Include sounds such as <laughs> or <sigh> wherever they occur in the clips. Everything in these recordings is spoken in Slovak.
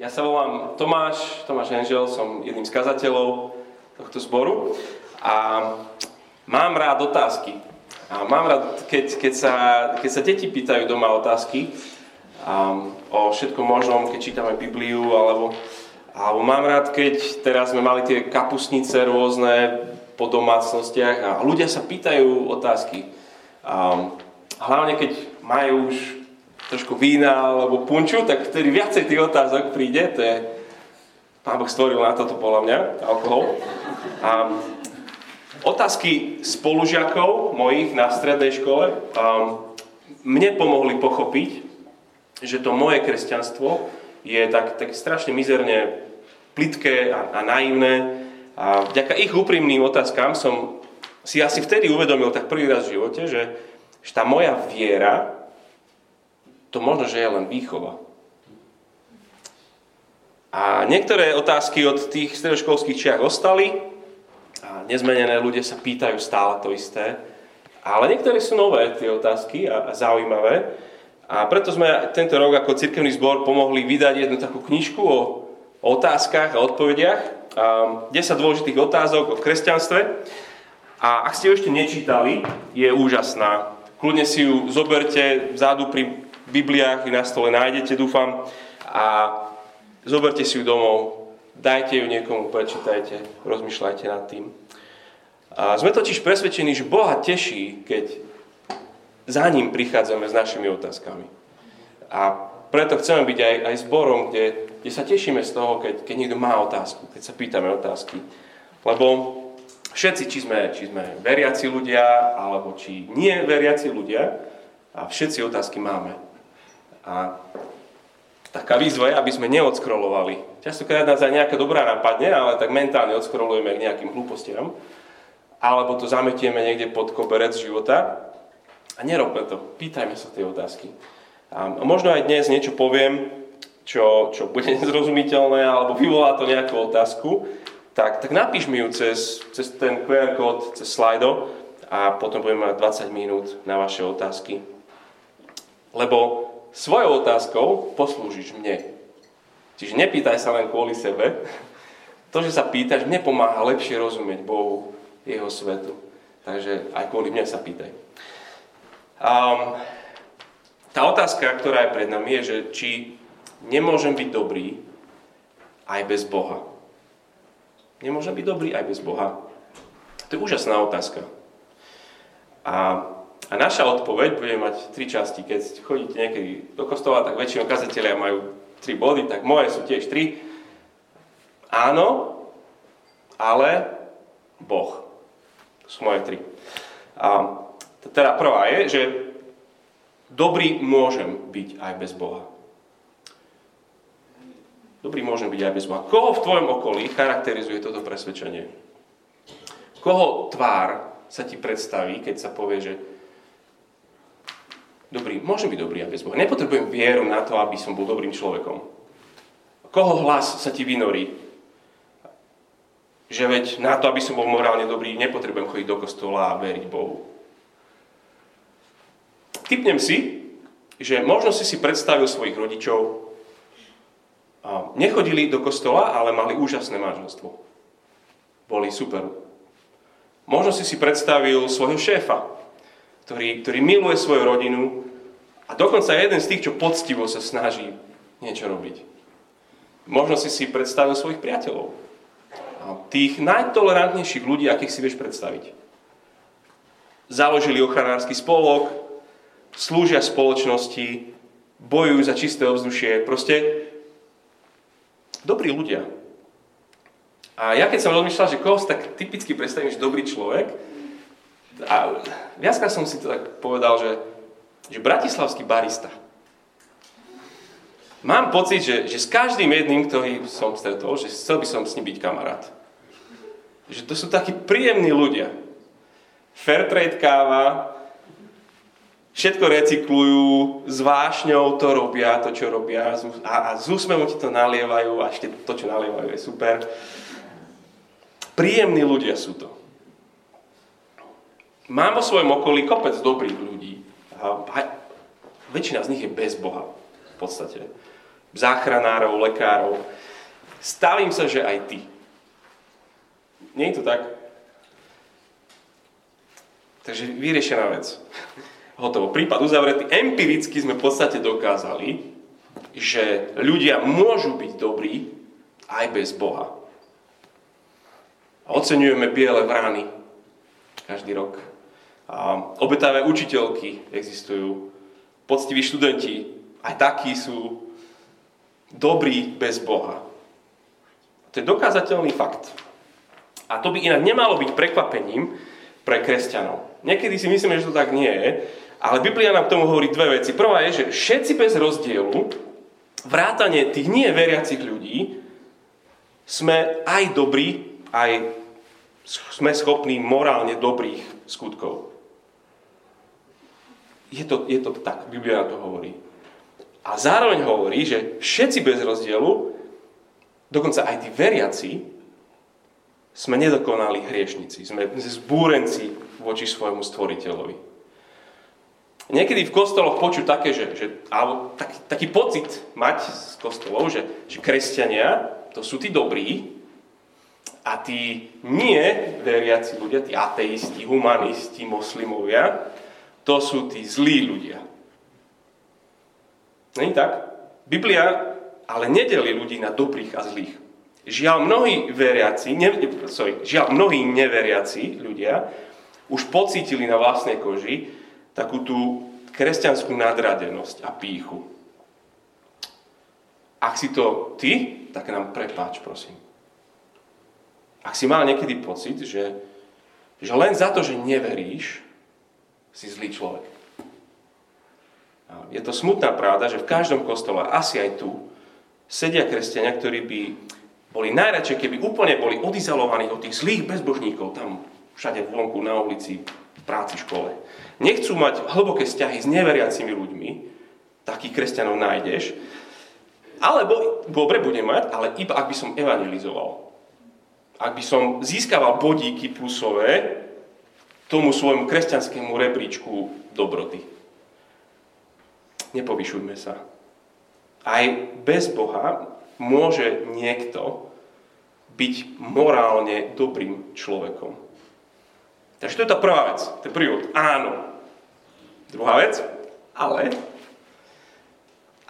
Ja sa volám Tomáš, Tomáš Enžel, som jedným z kazateľov tohto zboru a mám rád otázky. A mám rád, keď, keď, sa, keď sa deti pýtajú doma otázky um, o všetkom možnom, keď čítame Bibliu, alebo, alebo mám rád, keď teraz sme mali tie kapusnice rôzne po domácnostiach a ľudia sa pýtajú otázky. Um, hlavne keď majú už trošku vína alebo punču, tak vtedy viacej tých otázok príde. To je, pán Boh stvoril na toto podľa mňa, alkohol. A otázky spolužiakov mojich na strednej škole um, mne pomohli pochopiť, že to moje kresťanstvo je tak, tak strašne mizerne plitké a, a naivné. A vďaka ich úprimným otázkam som si asi vtedy uvedomil tak prvý raz v živote, že, že tá moja viera to možno, že je len výchova. A niektoré otázky od tých stredoškolských čiach ostali a nezmenené ľudia sa pýtajú stále to isté. Ale niektoré sú nové, tie otázky a, a zaujímavé. A preto sme tento rok ako cirkevný zbor pomohli vydať jednu takú knižku o, o otázkach a odpovediach. A 10 dôležitých otázok o kresťanstve. A ak ste ju ešte nečítali, je úžasná. Kľudne si ju zoberte vzadu pri Bibliách vy na stole nájdete, dúfam. A zoberte si ju domov, dajte ju niekomu, prečítajte, rozmýšľajte nad tým. A sme totiž presvedčení, že Boha teší, keď za ním prichádzame s našimi otázkami. A preto chceme byť aj, aj zborom, kde, kde sa tešíme z toho, keď, keď niekto má otázku, keď sa pýtame otázky. Lebo všetci, či sme, či sme veriaci ľudia, alebo či nie veriaci ľudia, a všetci otázky máme. A taká výzva je, aby sme neodskrolovali. Častokrát nás aj nejaká dobrá napadne, ale tak mentálne odskrolujeme k nejakým hlúpostiam. Alebo to zametieme niekde pod koberec života. A nerobme to. Pýtajme sa tie otázky. A možno aj dnes niečo poviem, čo, čo bude <laughs> nezrozumiteľné, alebo vyvolá to nejakú otázku, tak, tak napíš mi ju cez, cez ten QR kód, cez slajdo a potom budeme mať 20 minút na vaše otázky. Lebo svojou otázkou poslúžiš mne. Čiže nepýtaj sa len kvôli sebe. To, že sa pýtaš, mne pomáha lepšie rozumieť Bohu, Jeho svetu. Takže aj kvôli mne sa pýtaj. Um, tá otázka, ktorá je pred nami, je, že či nemôžem byť dobrý aj bez Boha. Nemôžem byť dobrý aj bez Boha. To je úžasná otázka. A a naša odpoveď bude mať tri časti. Keď chodíte niekedy do kostola, tak väčšinou kazatelia majú tri body, tak moje sú tiež tri. Áno, ale Boh. To sú moje tri. A teda prvá je, že dobrý môžem byť aj bez Boha. Dobrý môžem byť aj bez Boha. Koho v tvojom okolí charakterizuje toto presvedčenie? Koho tvár sa ti predstaví, keď sa povie, že dobrý, môžem byť dobrý aj bez Boha. Nepotrebujem vieru na to, aby som bol dobrým človekom. Koho hlas sa ti vynorí? Že veď na to, aby som bol morálne dobrý, nepotrebujem chodiť do kostola a veriť Bohu. Typnem si, že možno si si predstavil svojich rodičov, nechodili do kostola, ale mali úžasné manželstvo. Boli super. Možno si si predstavil svojho šéfa, ktorý, ktorý miluje svoju rodinu a dokonca je jeden z tých, čo poctivo sa snaží niečo robiť. Možno si si predstavil svojich priateľov. Tých najtolerantnejších ľudí, akých si vieš predstaviť. Založili ochranársky spolok, slúžia spoločnosti, bojujú za čisté ovzdušie. Proste dobrí ľudia. A ja keď som rozmýšľal, že koho tak typicky predstavím, dobrý človek, a viackrát som si to tak povedal, že, že bratislavský barista. Mám pocit, že, že s každým jedným, ktorý som stretol, že chcel by som s ním byť kamarát. Že to sú takí príjemní ľudia. Fairtrade káva, všetko recyklujú, s vášňou to robia, to, čo robia a, a z úsmevom ti to nalievajú a ešte to, čo nalievajú, je super. Príjemní ľudia sú to. Mám vo svojom okolí kopec dobrých ľudí. A väčšina z nich je bez Boha v podstate. záchranárov, lekárov. Stavím sa, že aj ty. Nie je to tak? Takže vyriešená vec. Hotovo. Prípad uzavretý. Empiricky sme v podstate dokázali, že ľudia môžu byť dobrí aj bez Boha. A oceňujeme biele vrány každý rok. Obetavé učiteľky existujú. Poctiví študenti, aj takí sú dobrí bez Boha. To je dokázateľný fakt. A to by inak nemalo byť prekvapením pre kresťanov. Niekedy si myslíme, že to tak nie je, ale Biblia nám k tomu hovorí dve veci. Prvá je, že všetci bez rozdielu, vrátane tých nie veriacich ľudí, sme aj dobrí, aj sme schopní morálne dobrých skutkov. Je to, je to tak, Biblia to hovorí. A zároveň hovorí, že všetci bez rozdielu, dokonca aj tí veriaci, sme nedokonali hriešnici, sme zbúrenci voči svojmu stvoriteľovi. Niekedy v kostoloch počuť také, že, že alebo taký, taký pocit mať z kostolov, že, že kresťania to sú tí dobrí a tí nie veriaci ľudia, tí ateisti, humanisti, moslimovia, to sú tí zlí ľudia. Není tak? Biblia ale nedeli ľudí na dobrých a zlých. Žiaľ, mnohí veriaci, ne, sorry, žiaľ, mnohí neveriaci ľudia už pocítili na vlastnej koži takú tú kresťanskú nadradenosť a píchu. Ak si to ty, tak nám prepáč, prosím. Ak si mal niekedy pocit, že, že len za to, že neveríš, si zlý človek. Je to smutná pravda, že v každom kostole, asi aj tu, sedia kresťania, ktorí by boli najradšej, keby úplne boli odizolovaní od tých zlých bezbožníkov, tam všade vonku, na ulici, v práci, v škole. Nechcú mať hlboké vzťahy s neveriacimi ľuďmi, takých kresťanov nájdeš, alebo, dobre budem mať, ale iba ak by som evangelizoval. Ak by som získaval bodíky plusové tomu svojmu kresťanskému rebríčku dobroty. Nepovyšujme sa. Aj bez Boha môže niekto byť morálne dobrým človekom. Takže to je tá prvá vec. To je prvý vod. Áno. Druhá vec. Ale.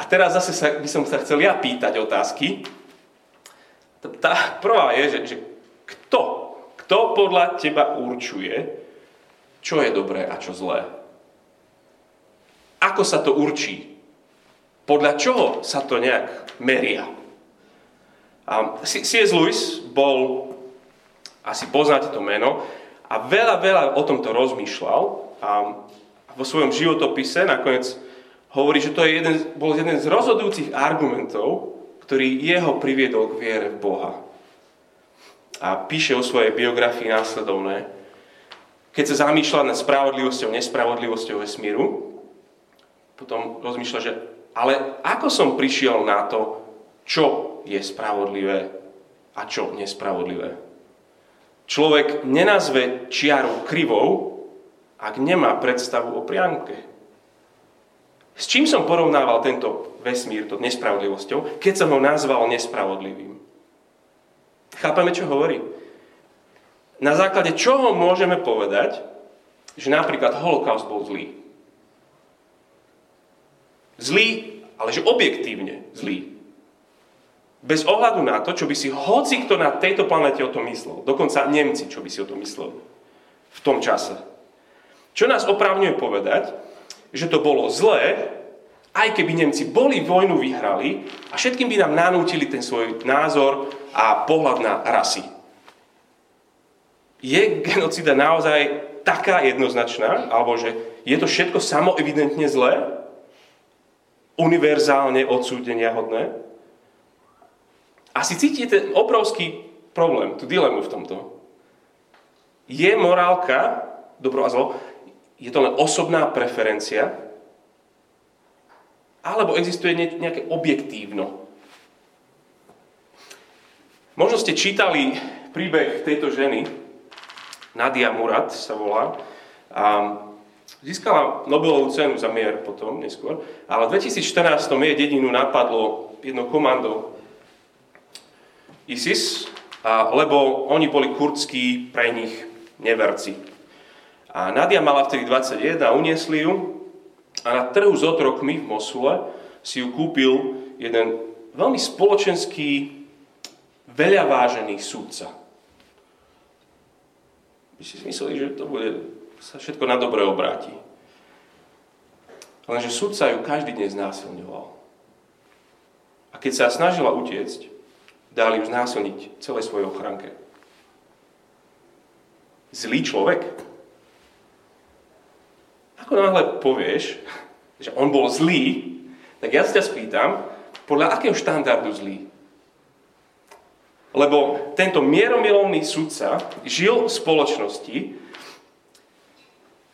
A teraz zase sa, by som sa chcel ja pýtať otázky. Tá prvá je, že, že kto? Kto podľa teba určuje, čo je dobré a čo zlé? Ako sa to určí? Podľa čoho sa to nejak meria? A C.S. Lewis bol, asi poznáte to meno, a veľa, veľa o tomto rozmýšľal a vo svojom životopise nakoniec hovorí, že to je jeden, bol jeden z rozhodujúcich argumentov, ktorý jeho priviedol k viere v Boha. A píše o svojej biografii následovné. Keď sa zamýšľa nad spravodlivosťou, nespravodlivosťou vesmíru, potom rozmýšľa, že ale ako som prišiel na to, čo je spravodlivé a čo nespravodlivé. Človek nenazve čiaru krivou, ak nemá predstavu o priamke. S čím som porovnával tento vesmír, to nespravodlivosťou, keď som ho nazval nespravodlivým? Chápame, čo hovorí? Na základe čoho môžeme povedať, že napríklad holokaust bol zlý? Zlý, ale že objektívne zlý. Bez ohľadu na to, čo by si hoci kto na tejto planete o tom myslel. Dokonca Nemci, čo by si o tom mysleli. V tom čase. Čo nás oprávňuje povedať, že to bolo zlé, aj keby Nemci boli vojnu vyhrali a všetkým by nám nanútili ten svoj názor a pohľad na rasy. Je genocida naozaj taká jednoznačná, alebo že je to všetko samoevidentne zlé? Univerzálne odsúdenia hodné? Asi cítite obrovský problém, tú dilemu v tomto. Je morálka, dobro a zlo, je to len osobná preferencia, alebo existuje nejaké objektívno. Možno ste čítali príbeh tejto ženy, Nadia Murad sa volá, a získala Nobelovú cenu za mier potom, neskôr, ale v 2014 jej dedinu napadlo jednou komandou ISIS, a, lebo oni boli kurdskí pre nich neverci. A Nadia mala vtedy 21 a uniesli ju a na trhu s otrokmi v Mosule si ju kúpil jeden veľmi spoločenský, veľa vážený súdca. By si mysleli, že to bude, sa všetko na dobre obráti. Lenže sudca ju každý deň znásilňoval. A keď sa snažila utiecť, dali ju znásilniť celej svojej ochranke. Zlý človek. Ako náhle povieš, že on bol zlý, tak ja sa ťa spýtam, podľa akého štandardu zlý? Lebo tento mieromilovný sudca žil v spoločnosti,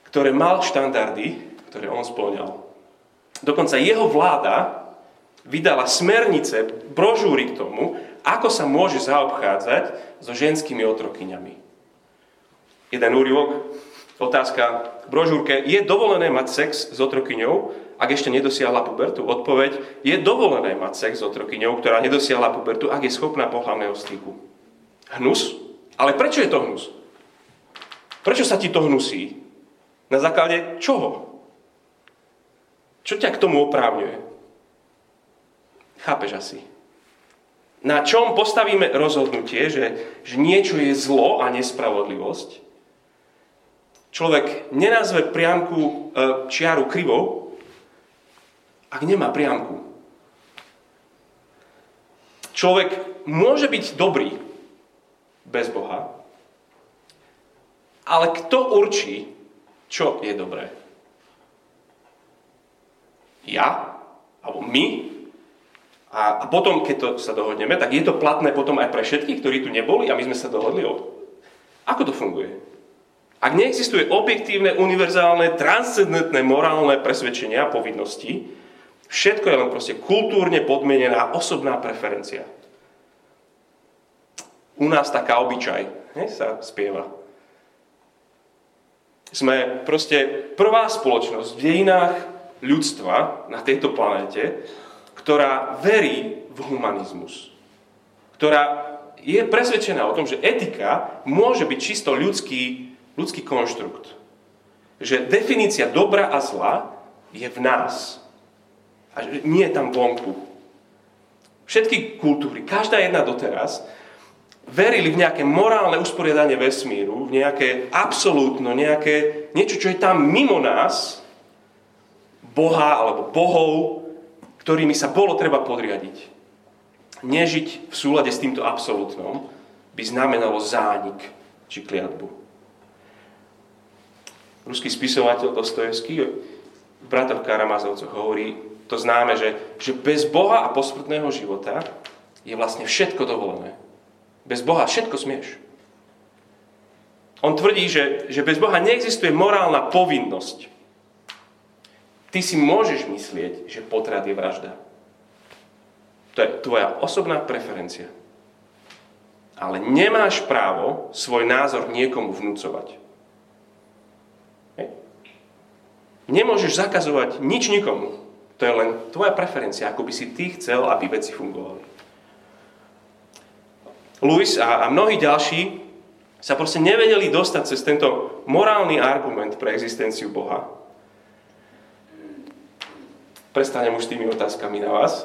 ktoré mal štandardy, ktoré on splňal. Dokonca jeho vláda vydala smernice, brožúry k tomu, ako sa môže zaobchádzať so ženskými otrokyňami. Jeden úryvok, otázka v brožúrke, je dovolené mať sex s otrokyňou, ak ešte nedosiahla pubertu? Odpoveď, je dovolené mať sex s otrokyňou, ktorá nedosiahla pubertu, ak je schopná pohľavného styku. Hnus? Ale prečo je to hnus? Prečo sa ti to hnusí? Na základe čoho? Čo ťa k tomu oprávňuje? Chápeš asi. Na čom postavíme rozhodnutie, že, že niečo je zlo a nespravodlivosť? Človek nenazve priamku e, čiaru krivou, ak nemá priamku. Človek môže byť dobrý bez Boha, ale kto určí, čo je dobré? ja, alebo my, a, a potom, keď to sa dohodneme, tak je to platné potom aj pre všetkých, ktorí tu neboli a my sme sa dohodli o... Ako to funguje? Ak neexistuje objektívne, univerzálne, transcendentné morálne presvedčenia a povinnosti, všetko je len proste kultúrne podmienená osobná preferencia. U nás taká obyčaj ne, sa spieva. Sme proste prvá spoločnosť v dejinách ľudstva na tejto planéte, ktorá verí v humanizmus. Ktorá je presvedčená o tom, že etika môže byť čisto ľudský, ľudský konštrukt. Že definícia dobra a zla je v nás. A nie je tam vonku. Všetky kultúry, každá jedna doteraz, verili v nejaké morálne usporiadanie vesmíru, v nejaké absolútno, nejaké, niečo, čo je tam mimo nás, Boha alebo bohov, ktorými sa bolo treba podriadiť. Nežiť v súlade s týmto absolútnom by znamenalo zánik či kliatbu. Ruský spisovateľ Dostojevský v Bratoch Karamazovcoch hovorí to známe, že, že bez Boha a posmrtného života je vlastne všetko dovolené. Bez Boha všetko smieš. On tvrdí, že, že bez Boha neexistuje morálna povinnosť Ty si môžeš myslieť, že potrat je vražda. To je tvoja osobná preferencia. Ale nemáš právo svoj názor niekomu vnúcovať. Hej. Nemôžeš zakazovať nič nikomu. To je len tvoja preferencia, ako by si ty chcel, aby veci fungovali. Louis a, a mnohí ďalší sa proste nevedeli dostať cez tento morálny argument pre existenciu Boha prestanem už tými otázkami na vás.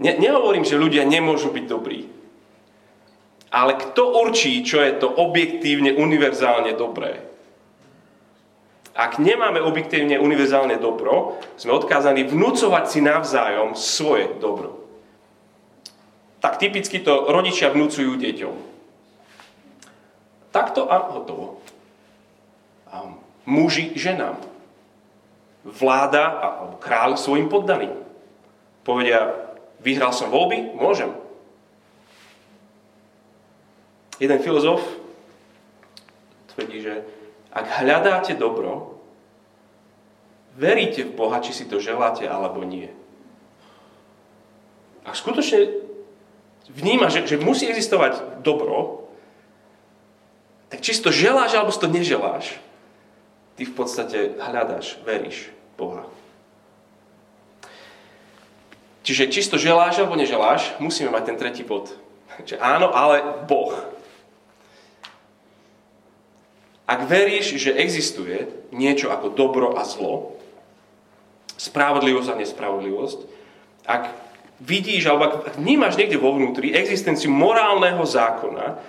Ne, nehovorím, že ľudia nemôžu byť dobrí. Ale kto určí, čo je to objektívne, univerzálne dobré? Ak nemáme objektívne, univerzálne dobro, sme odkázaní vnúcovať si navzájom svoje dobro. Tak typicky to rodičia vnúcujú deťom. Takto a hotovo. A muži ženám vláda alebo kráľ svojim poddaným. Povedia, vyhral som voľby, môžem. Jeden filozof tvrdí, že ak hľadáte dobro, veríte v Boha, či si to želáte alebo nie. Ak skutočne vníma, že, že musí existovať dobro, tak či si to želáš alebo si to neželáš, ty v podstate hľadaš, veríš Boha. Čiže čisto želáš alebo neželáš, musíme mať ten tretí bod. Čiže áno, ale Boh. Ak veríš, že existuje niečo ako dobro a zlo, spravodlivosť a nespravodlivosť, ak vidíš, alebo ak vnímaš niekde vo vnútri existenciu morálneho zákona,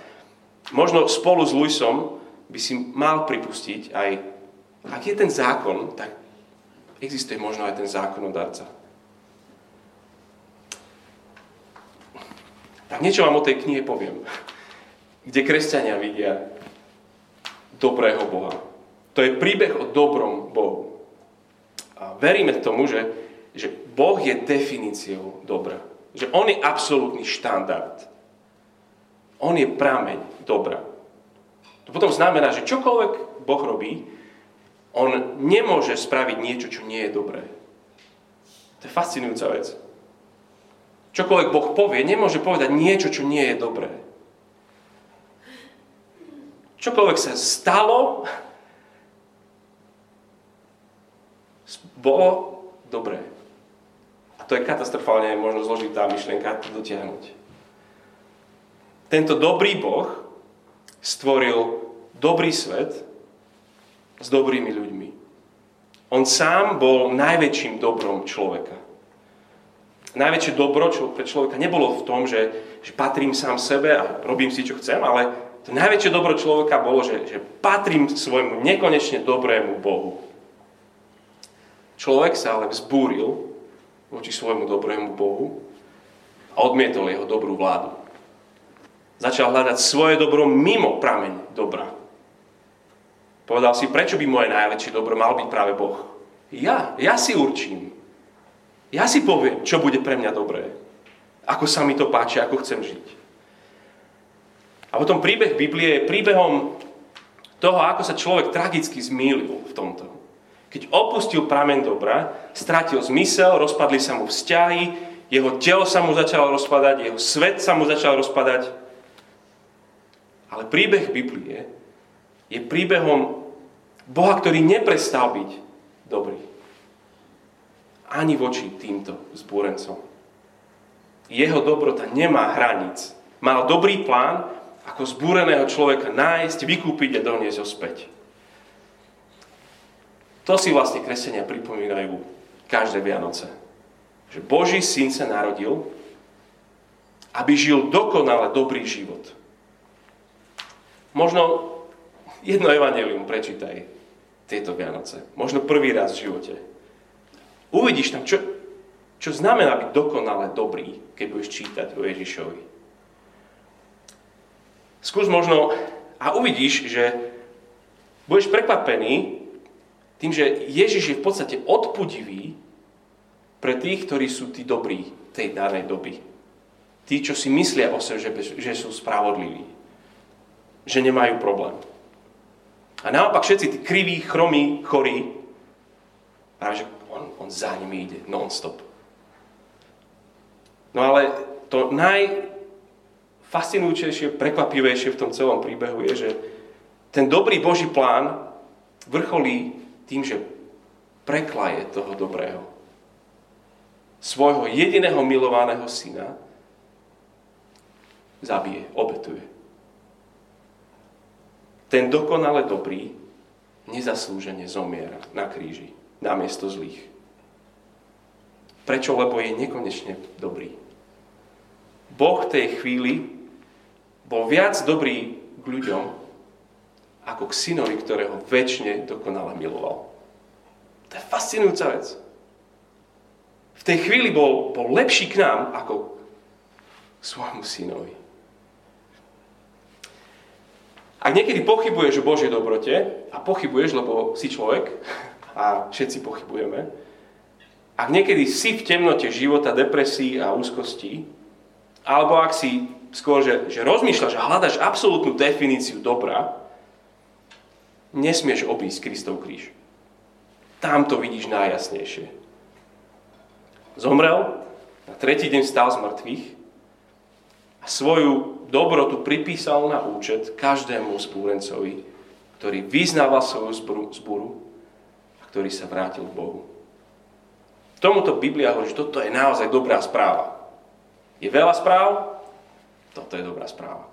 možno spolu s Luisom by si mal pripustiť aj, ak je ten zákon, tak existuje možno aj ten zákonodarca. Tak niečo vám o tej knihe poviem, kde kresťania vidia dobrého Boha. To je príbeh o dobrom Bohu. A veríme tomu, že, že Boh je definíciou dobra. Že On je absolútny štandard. On je prameň dobra. To potom znamená, že čokoľvek Boh robí, On nemôže spraviť niečo, čo nie je dobré. To je fascinujúca vec. Čokoľvek Boh povie, nemôže povedať niečo, čo nie je dobré. Čokoľvek sa stalo, bolo dobré. A to je katastrofálne možno zložitá myšlienka to dotiahnuť. Tento dobrý Boh stvoril dobrý svet s dobrými ľuďmi. On sám bol najväčším dobrom človeka najväčšie dobro pre človeka nebolo v tom, že, že patrím sám sebe a robím si, čo chcem, ale to najväčšie dobro človeka bolo, že, že patrím svojmu nekonečne dobrému Bohu. Človek sa ale vzbúril voči svojmu dobrému Bohu a odmietol jeho dobrú vládu. Začal hľadať svoje dobro mimo prameň dobra. Povedal si, prečo by moje najväčšie dobro mal byť práve Boh? Ja, ja si určím, ja si poviem, čo bude pre mňa dobré. Ako sa mi to páči, ako chcem žiť. A potom príbeh Biblie je príbehom toho, ako sa človek tragicky zmýlil v tomto. Keď opustil pramen dobra, stratil zmysel, rozpadli sa mu vzťahy, jeho telo sa mu začalo rozpadať, jeho svet sa mu začal rozpadať. Ale príbeh Biblie je príbehom Boha, ktorý neprestal byť dobrý ani voči týmto zbúrencom. Jeho dobrota nemá hranic. Mal dobrý plán, ako zbúreného človeka nájsť, vykúpiť a doniesť ho späť. To si vlastne kresenia pripomínajú každé Vianoce. Že Boží syn sa narodil, aby žil dokonale dobrý život. Možno jedno evanelium prečítaj tieto Vianoce. Možno prvý raz v živote. Uvidíš tam, čo, čo znamená byť dokonale dobrý, keď budeš čítať o Ježišovi. Skús možno a uvidíš, že budeš prekvapený tým, že Ježiš je v podstate odpudivý pre tých, ktorí sú tí dobrí tej danej doby. Tí, čo si myslia o sebe, že, že sú spravodliví. Že nemajú problém. A naopak všetci tí kriví, chromí, chorí, práve že on, on za nimi ide non-stop. No ale to najfascinujúcejšie, prekvapivejšie v tom celom príbehu je, že ten dobrý Boží plán vrcholí tým, že preklaje toho dobrého. Svojho jediného milovaného syna zabije, obetuje. Ten dokonale dobrý nezaslúžene zomiera na kríži namiesto zlých. Prečo? Lebo je nekonečne dobrý. Boh tej chvíli bol viac dobrý k ľuďom, ako k synovi, ktorého väčšine dokonale miloval. To je fascinujúca vec. V tej chvíli bol, bol lepší k nám, ako k svojmu synovi. Ak niekedy pochybuješ o Božej dobrote, a pochybuješ, lebo si človek, <laughs> a všetci pochybujeme. Ak niekedy si v temnote života, depresii a úzkosti, alebo ak si skôr, že, že rozmýšľaš a hľadaš absolútnu definíciu dobra, nesmieš obísť Kristov kríž. Tam to vidíš najjasnejšie. Zomrel, na tretí deň stal z mŕtvych a svoju dobrotu pripísal na účet každému spúrencovi, ktorý vyznával svoju zburu ktorý sa vrátil k Bohu. tomuto Biblia hovorí, že toto je naozaj dobrá správa. Je veľa správ, toto je dobrá správa.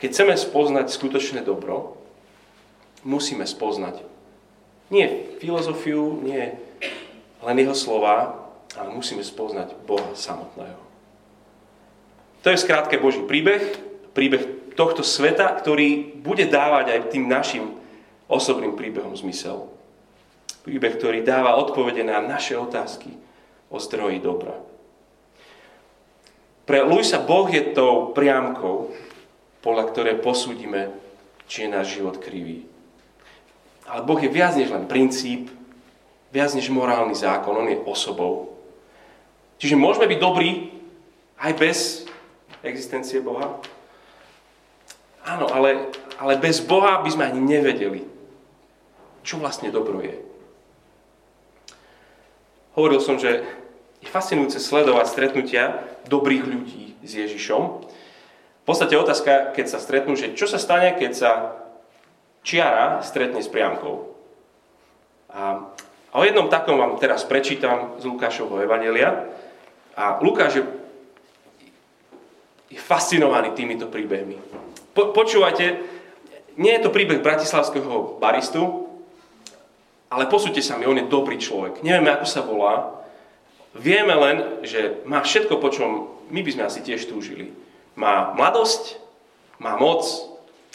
Keď chceme spoznať skutočné dobro, musíme spoznať nie filozofiu, nie len jeho slova, ale musíme spoznať Boha samotného. To je skrátke Boží príbeh, príbeh tohto sveta, ktorý bude dávať aj tým našim osobným príbehom zmysel. Príbeh, ktorý dáva odpovede na naše otázky o zdroji dobra. Pre Luisa Boh je tou priamkou, podľa ktorej posúdime, či je náš život krivý. Ale Boh je viac než len princíp, viac než morálny zákon, On je osobou. Čiže môžeme byť dobrí aj bez existencie Boha. Áno, ale, ale bez Boha by sme ani nevedeli, čo vlastne dobro je. Hovoril som, že je fascinujúce sledovať stretnutia dobrých ľudí s Ježišom. V podstate otázka, keď sa stretnú, že čo sa stane, keď sa čiara stretne s priamkou. A, a o jednom takom vám teraz prečítam z Lukášovho Evanelia. A Lukáš je, je fascinovaný týmito príbehmi. Po, počúvajte, nie je to príbeh bratislavského baristu, ale posúďte sa mi, on je dobrý človek. Nevieme, ako sa volá. Vieme len, že má všetko, po čom my by sme asi tiež túžili. Má mladosť, má moc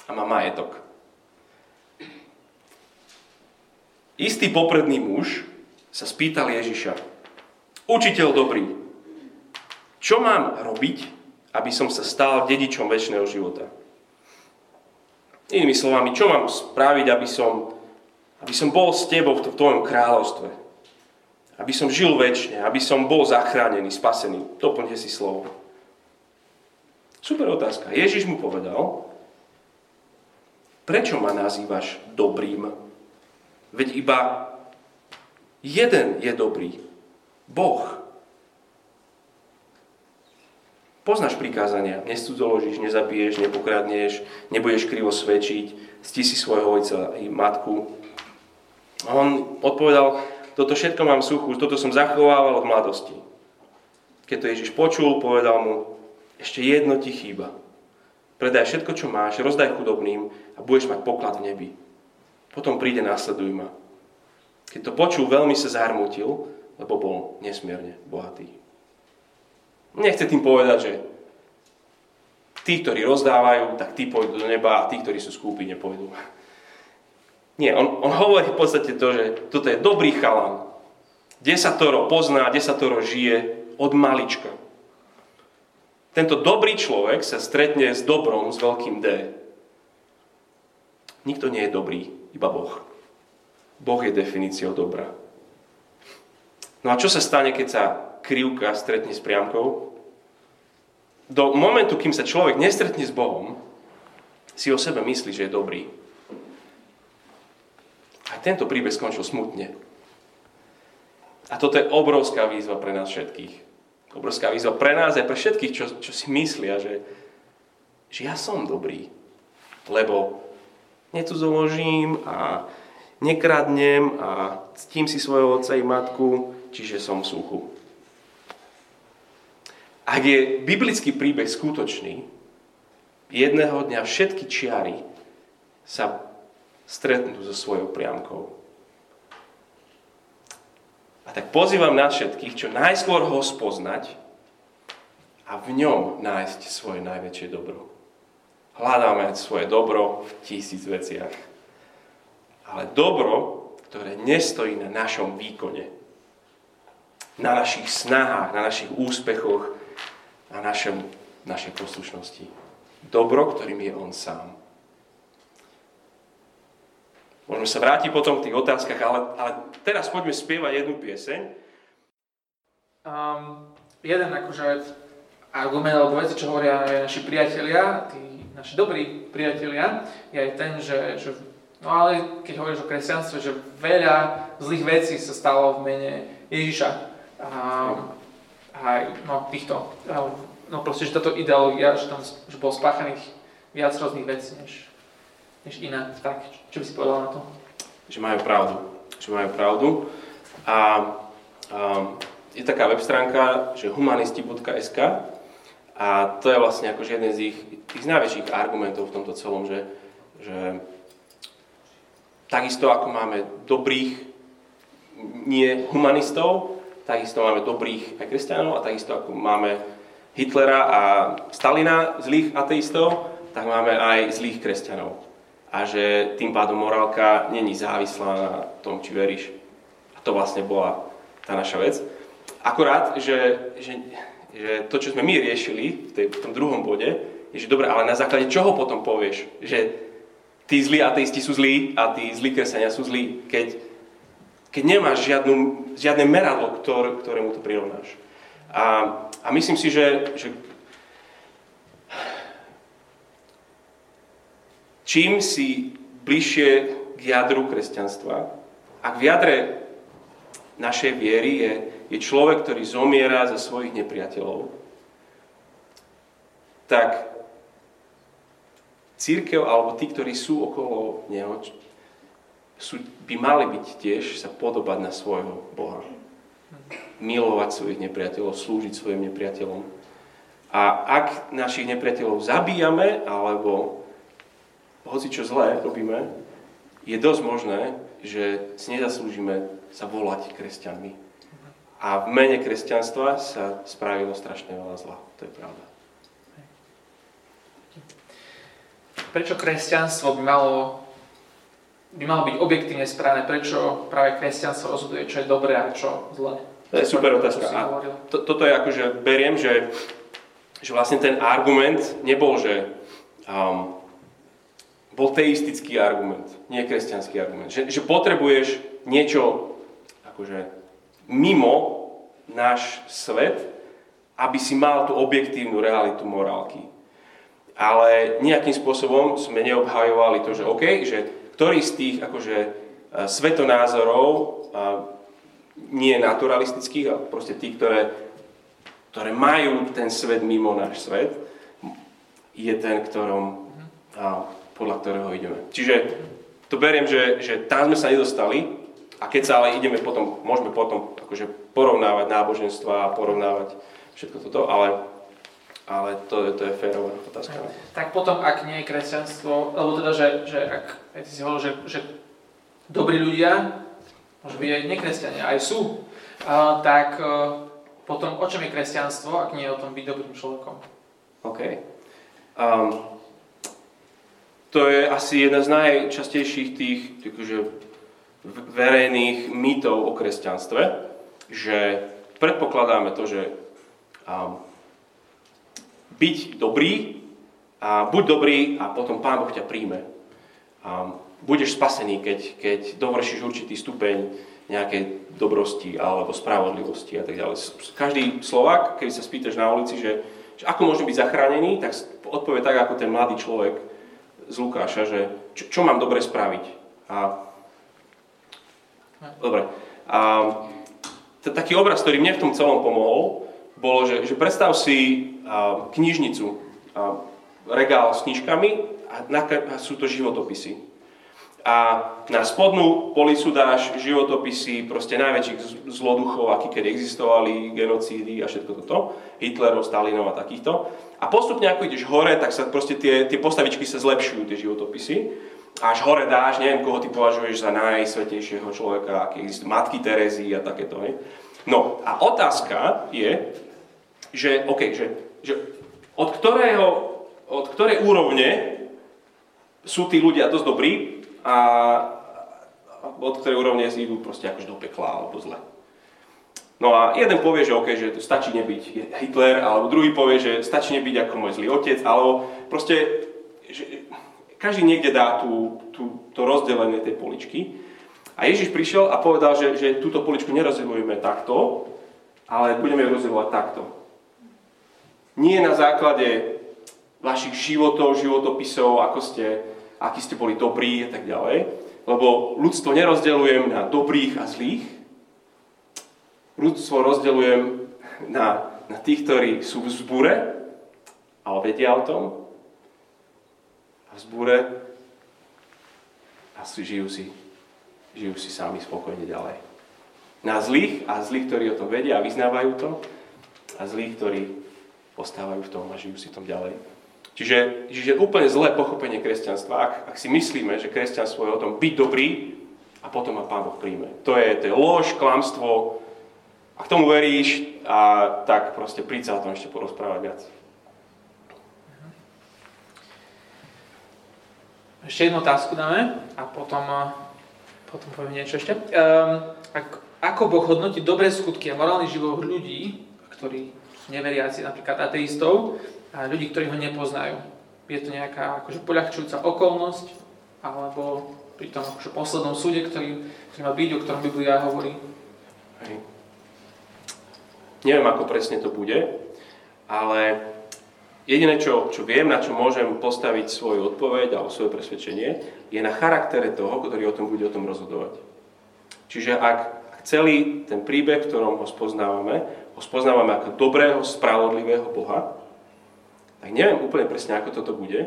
a má majetok. Istý popredný muž sa spýtal Ježiša, učiteľ dobrý, čo mám robiť, aby som sa stal dedičom väčšného života? Inými slovami, čo mám spraviť, aby som, aby som bol s tebou v tvojom kráľovstve? Aby som žil väčšine, aby som bol zachránený, spasený. Doplňte si slovo. Super otázka. Ježiš mu povedal, prečo ma nazývaš dobrým? Veď iba jeden je dobrý. Boh. Poznáš prikázania. Nescudzoložíš, nezabiješ, nepokradneš, nebudeš krivo svedčiť, sti si svojho ojca i matku. A on odpovedal, toto všetko mám suchu, toto som zachovával od mladosti. Keď to Ježiš počul, povedal mu, ešte jedno ti chýba. Predaj všetko, čo máš, rozdaj chudobným a budeš mať poklad v nebi. Potom príde následuj ma. Keď to počul, veľmi sa zarmutil, lebo bol nesmierne bohatý. Nechce tým povedať, že tí, ktorí rozdávajú, tak tí pôjdu do neba a tí, ktorí sú skúpi, nepôjdu. Nie, on, on hovorí v podstate to, že toto je dobrý chalan. Desatoro pozná, desatoro žije od malička. Tento dobrý človek sa stretne s dobrom s veľkým D. Nikto nie je dobrý, iba Boh. Boh je definíciou dobra. No a čo sa stane, keď sa krivka stretne s priamkou? Do momentu, kým sa človek nestretne s Bohom, si o sebe myslí, že je dobrý. Tento príbeh skončil smutne. A toto je obrovská výzva pre nás všetkých. Obrovská výzva pre nás aj pre všetkých, čo, čo si myslia, že, že ja som dobrý. Lebo necudzoložím a nekradnem a ctím si svojho otca i matku, čiže som v suchu. Ak je biblický príbeh skutočný, jedného dňa všetky čiary sa stretnú so svojou priamkou. A tak pozývam nás všetkých, čo najskôr ho spoznať a v ňom nájsť svoje najväčšie dobro. Hľadáme svoje dobro v tisíc veciach. Ale dobro, ktoré nestojí na našom výkone, na našich snahách, na našich úspechoch, na našem, našej poslušnosti. Dobro, ktorým je On sám. Môžeme sa vrátiť potom k tých otázkach, ale, ale teraz poďme spievať jednu pieseň. Um, jeden akože argument alebo veci, čo hovoria aj naši priatelia, tí naši dobrí priatelia, je aj ten, že, že no ale keď hovoríš o kresťanstve, že veľa zlých vecí sa stalo v mene Ježiša. A, a no, týchto, no proste, že táto ideológia, že tam že bolo spáchaných viac rôznych vecí, než, než iné. Tak, čo by si povedal na to? Že majú pravdu. že majú pravdu. A, a je taká web stránka, že humanisti.sk a to je vlastne akože jeden z ich, tých najväčších argumentov v tomto celom, že, že takisto ako máme dobrých nie humanistov, takisto máme dobrých aj kresťanov a takisto ako máme Hitlera a Stalina, zlých ateistov, tak máme aj zlých kresťanov. A že tým pádom morálka není závislá na tom, či veríš. A to vlastne bola tá naša vec. Akorát, že, že, že to, čo sme my riešili v, tej, v tom druhom bode, je, že dobre, ale na základe čoho potom povieš, že tí zlí ateisti sú zlí a tí zlí kresťania sú zlí, keď, keď nemáš žiadnu, žiadne meradlo, ktor, ktorému to prirovnáš. A, a myslím si, že, že čím si bližšie k jadru kresťanstva, ak v jadre našej viery je, je človek, ktorý zomiera za svojich nepriateľov, tak církev alebo tí, ktorí sú okolo neho, sú, by mali byť tiež sa podobať na svojho Boha. Milovať svojich nepriateľov, slúžiť svojim nepriateľom. A ak našich nepriateľov zabíjame, alebo hoci čo zlé robíme, je dosť možné, že si nezaslúžime sa volať kresťanmi. A v mene kresťanstva sa spravilo strašne veľa zla. To je pravda. Prečo kresťanstvo by malo, by malo byť objektívne správne? Prečo práve kresťanstvo rozhoduje, čo je dobré a čo zlé? To je super otázka. A to, toto je akože, beriem, že, že vlastne ten argument nebol, že um, bol teistický argument, nie kresťanský argument. Že, že potrebuješ niečo akože mimo náš svet, aby si mal tú objektívnu realitu morálky. Ale nejakým spôsobom sme neobhajovali to, že OK, že ktorý z tých akože e, svetonázorov, nie naturalistických, ale proste tí, ktoré, ktoré majú ten svet mimo náš svet, je ten, ktorom, podľa ktorého ideme. Čiže to beriem, že, že tam sme sa nedostali a keď sa ale ideme potom, môžeme potom akože porovnávať náboženstva a porovnávať všetko toto, ale, ale to, to je férová otázka. Tak potom, ak nie je kresťanstvo, alebo teda, že, že ak ty si hovoril, že, že dobrí ľudia, môžu byť aj nekresťania, aj sú, uh, tak uh, potom o čom je kresťanstvo, ak nie je o tom byť dobrým človekom? OK. Um, to je asi jedna z najčastejších tých akože, verejných mýtov o kresťanstve, že predpokladáme to, že um, byť dobrý, a buď dobrý a potom Pán Boh ťa príjme. Um, budeš spasený, keď, keď dovršíš určitý stupeň nejakej dobrosti alebo spravodlivosti a tak ďalej. Každý Slovak, keď sa spýtaš na ulici, že, že ako môže byť zachránený, tak odpovie tak, ako ten mladý človek, z Lukáša, že čo, čo mám dobre spraviť. A, dobre. A t- taký obraz, ktorý mne v tom celom pomohol, bolo, že, že predstav si a, knižnicu, a, regál s knižkami a, na, a sú to životopisy. A na spodnú policu dáš životopisy proste najväčších zloduchov, akí keď existovali, genocídy a všetko toto, Hitlerov, Stalinov a takýchto. A postupne ako ideš hore, tak sa proste tie, tie postavičky sa zlepšujú, tie životopisy. Až hore dáš, neviem, koho ty považuješ za najsvetejšieho človeka, aký existujú, matky Terezy a takéto. Ne? No a otázka je, že, OK, že, že od, ktorého, od ktorej úrovne sú tí ľudia dosť dobrí a od ktorej úrovne idú proste akož do pekla alebo zle. No a jeden povie, že OK, že stačí nebyť Hitler, alebo druhý povie, že stačí nebyť ako môj zlý otec, alebo proste, že každý niekde dá tú, tú, to rozdelenie tej poličky. A Ježiš prišiel a povedal, že, že túto poličku nerozdeľujeme takto, ale budeme ju rozdeľovať takto. Nie na základe vašich životov, životopisov, ako ste, akí ste boli dobrí a tak ďalej, lebo ľudstvo nerozdeľujem na dobrých a zlých, ľudstvo rozdeľujem na, na tých, ktorí sú v zbure, ale vedia o tom, a v zbure a si, žijú si žijú si sami spokojne ďalej. Na zlých a zlých, ktorí o tom vedia a vyznávajú to, a zlých, ktorí ostávajú v tom a žijú si tom ďalej. Čiže, čiže úplne zlé pochopenie kresťanstva, ak, ak si myslíme, že kresťanstvo je o tom byť dobrý a potom ma Pán Boh príjme. To je, to je lož, klamstvo. Ak tomu veríš, a tak proste príď sa o tom ešte porozprávať viac. Ešte jednu otázku dáme a potom, potom poviem niečo ešte. Um, ak, ako Boh hodnotí dobré skutky a morálny život ľudí, ktorí sú neveriaci, napríklad ateistov, ľudí, ktorí ho nepoznajú. Je to nejaká akože poľahčujúca okolnosť, alebo pri tom akože poslednom súde, ktorý, ktorý má byť, o ktorom Biblia hovorí. Hej. Neviem, ako presne to bude, ale Jediné, čo, čo viem, na čo môžem postaviť svoju odpoveď alebo svoje presvedčenie, je na charaktere toho, ktorý o tom bude o tom rozhodovať. Čiže ak celý ten príbeh, ktorom ho spoznávame, ho spoznávame ako dobrého, spravodlivého Boha, tak neviem úplne presne, ako toto bude,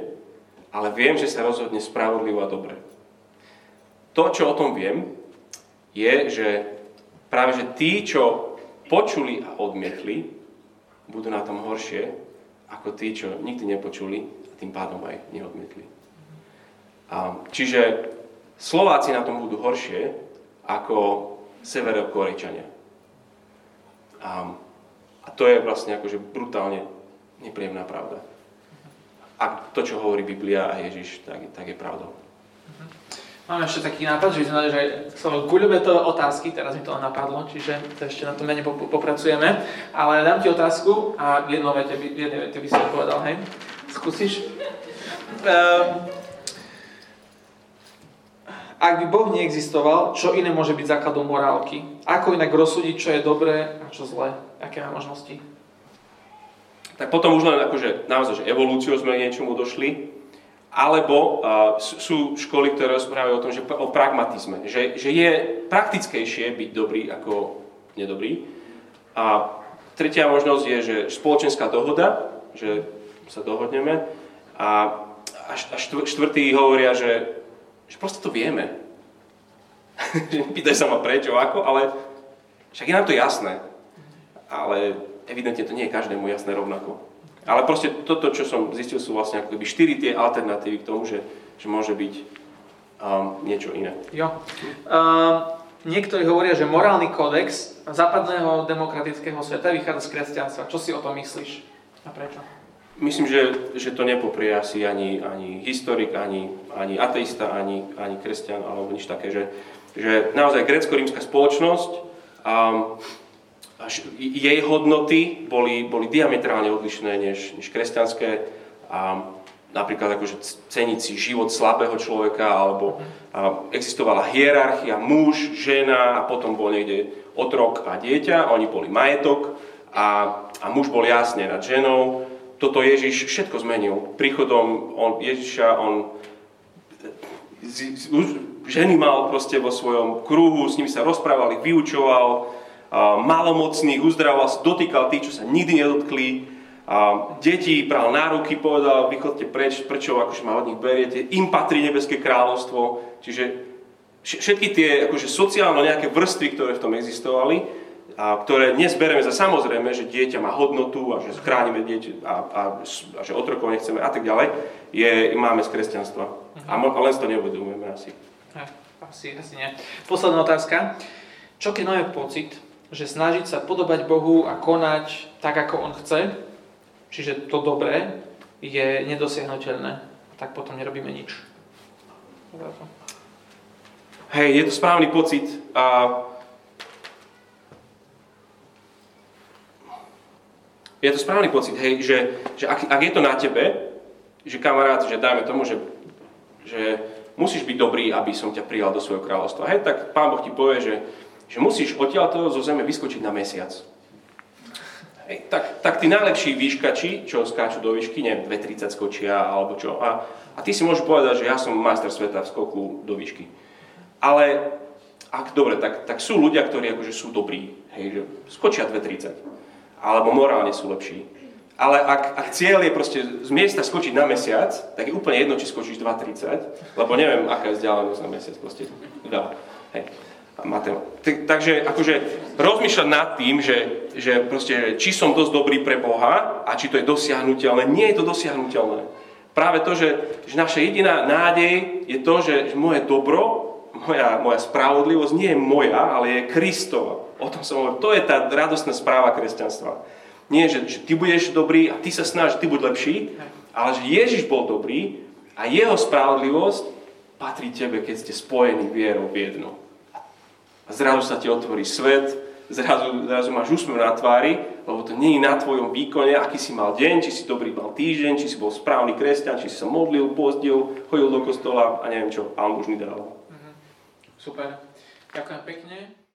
ale viem, že sa rozhodne spravodlivo a dobre. To, čo o tom viem, je, že práve že tí, čo počuli a odmietli, budú na tom horšie, ako tí, čo nikdy nepočuli a tým pádom aj neodmietli. Čiže Slováci na tom budú horšie ako severokorejčania. A, a to je vlastne akože brutálne nepríjemná pravda. A to, čo hovorí Biblia a Ježiš, tak, tak je pravdou. Mám ešte taký nápad, že by sme dali, že slovo to otázky, teraz mi to napadlo, čiže to ešte na to menej popracujeme. Ale dám ti otázku a v jednom vete, v jednej vete by si povedal, hej? Skúsiš? Um, ak by Boh neexistoval, čo iné môže byť základom morálky? Ako inak rozsúdiť, čo je dobré a čo zlé? Aké má možnosti? Tak potom už len akože naozaj, že evolúciou sme k niečomu došli, alebo uh, sú školy, ktoré rozprávajú o tom, že o pragmatizme, že, že je praktickejšie byť dobrý ako nedobrý. A tretia možnosť je, že spoločenská dohoda, že sa dohodneme. A, a štvrtý hovoria, že, že proste to vieme. <laughs> Pýtaj sa ma prečo, ako, ale však je nám to jasné. Ale evidentne to nie je každému jasné rovnako. Ale proste toto, čo som zistil, sú vlastne ako keby štyri tie alternatívy k tomu, že, že môže byť um, niečo iné. Jo. Um, niektorí hovoria, že morálny kódex západného demokratického sveta vychádza z kresťanstva. Čo si o tom myslíš a prečo? Myslím, že, že to nepoprie asi ani, ani historik, ani, ani ateista, ani, ani kresťan, alebo nič také, že, že naozaj grecko-rímska spoločnosť um, jej hodnoty boli, boli diametrálne odlišné než, než kresťanské. A napríklad akože ceniť si život slabého človeka, alebo a existovala hierarchia, muž, žena a potom bol niekde otrok a dieťa, oni boli majetok a, a muž bol jasne nad ženou. Toto Ježiš všetko zmenil. Príchodom on, Ježiša on ženy mal proste vo svojom kruhu, s nimi sa rozprávali, vyučoval, malomocných, uzdravoval dotýkal tých, čo sa nikdy nedotkli. A deti pral na ruky, povedal, vychodte preč, prečo akože ma od nich beriete, im patrí nebeské kráľovstvo. Čiže všetky tie akože sociálno nejaké vrstvy, ktoré v tom existovali, a ktoré dnes bereme za samozrejme, že dieťa má hodnotu a že chránime dieťa a, a, a že otrokov nechceme a tak ďalej, je, máme z kresťanstva. A, a len to neuvedomujeme asi. Asi, asi nie. Posledná otázka. Čo keď máme pocit, že snažiť sa podobať Bohu a konať tak, ako On chce, čiže to dobré, je nedosiahnutelné. Tak potom nerobíme nič. Hej, je to správny pocit. A je to správny pocit, hej, že, že ak, ak je to na tebe, že kamarát, že dajme tomu, že, že musíš byť dobrý, aby som ťa prijal do svojho kráľovstva. Hej, tak Pán Boh ti povie, že že musíš odtiaľto zo zeme vyskočiť na mesiac. Hej, tak, tak tí najlepší výškači, čo skáču do výšky, neviem, 2,30 skočia alebo čo. A, a ty si môžeš povedať, že ja som majster sveta v skoku do výšky. Ale, ak dobre, tak, tak sú ľudia, ktorí akože sú dobrí, hej, že skočia 2,30. Alebo morálne sú lepší. Ale ak, ak cieľ je proste z miesta skočiť na mesiac, tak je úplne jedno, či skočíš 2,30, lebo neviem, aká je vzdialenosť na mesiac, proste veľa. Hej. T- takže akože rozmýšľať nad tým, že, že proste, či som dosť dobrý pre Boha a či to je dosiahnutelné, nie je to dosiahnutelné. Práve to, že, že naša jediná nádej je to, že, moje dobro, moja, moja spravodlivosť nie je moja, ale je Kristova. O tom som hovoril. To je tá radostná správa kresťanstva. Nie, že, že ty budeš dobrý a ty sa snažíš, ty buď lepší, ale že Ježiš bol dobrý a jeho spravodlivosť patrí tebe, keď ste spojení vierou v jedno. A zrazu sa ti otvorí svet, zrazu, zrazu máš úsmev na tvári, lebo to nie je na tvojom výkone, aký si mal deň, či si dobrý mal týždeň, či si bol správny kresťan, či si sa modlil, pozdil, chodil do kostola a neviem čo, pán Božný dal. Super. Ďakujem pekne.